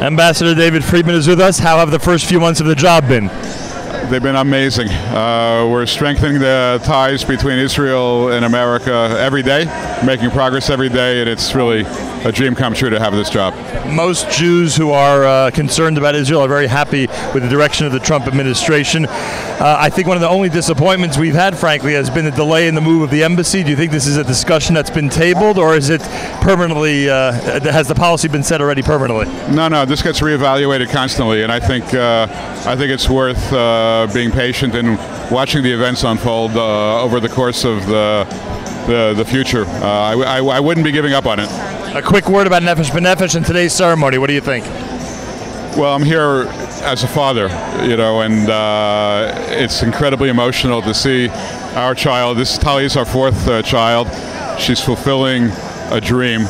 Ambassador David Friedman is with us. How have the first few months of the job been? They've been amazing. Uh, we're strengthening the ties between Israel and America every day, making progress every day, and it's really a dream come true to have this job. Most Jews who are uh, concerned about Israel are very happy with the direction of the Trump administration. Uh, I think one of the only disappointments we've had, frankly, has been the delay in the move of the embassy. Do you think this is a discussion that's been tabled, or is it permanently? Uh, has the policy been set already permanently? No, no. This gets reevaluated constantly, and I think uh, I think it's worth uh, being patient and watching the events unfold uh, over the course of the the, the future. I, I, I wouldn't be giving up on it. A quick word about Nefesh B'Nefesh and today's ceremony. What do you think? Well, I'm here as a father, you know, and uh, it's incredibly emotional to see our child. This Tali is our fourth uh, child. She's fulfilling a dream.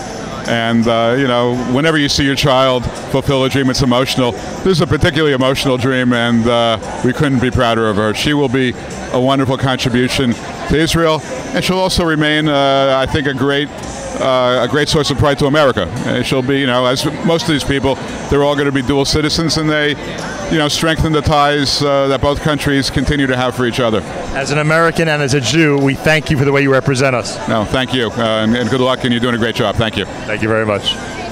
And, uh, you know, whenever you see your child fulfill a dream, it's emotional. This is a particularly emotional dream, and uh, we couldn't be prouder of her. She will be a wonderful contribution to Israel, and she'll also remain, uh, I think, a great uh, a great source of pride to America. Uh, she'll be, you know, as most of these people, they're all going to be dual citizens, and they, you know, strengthen the ties uh, that both countries continue to have for each other. As an American and as a Jew, we thank you for the way you represent us. No, thank you, uh, and, and good luck, and you're doing a great job. Thank you. Thank you very much.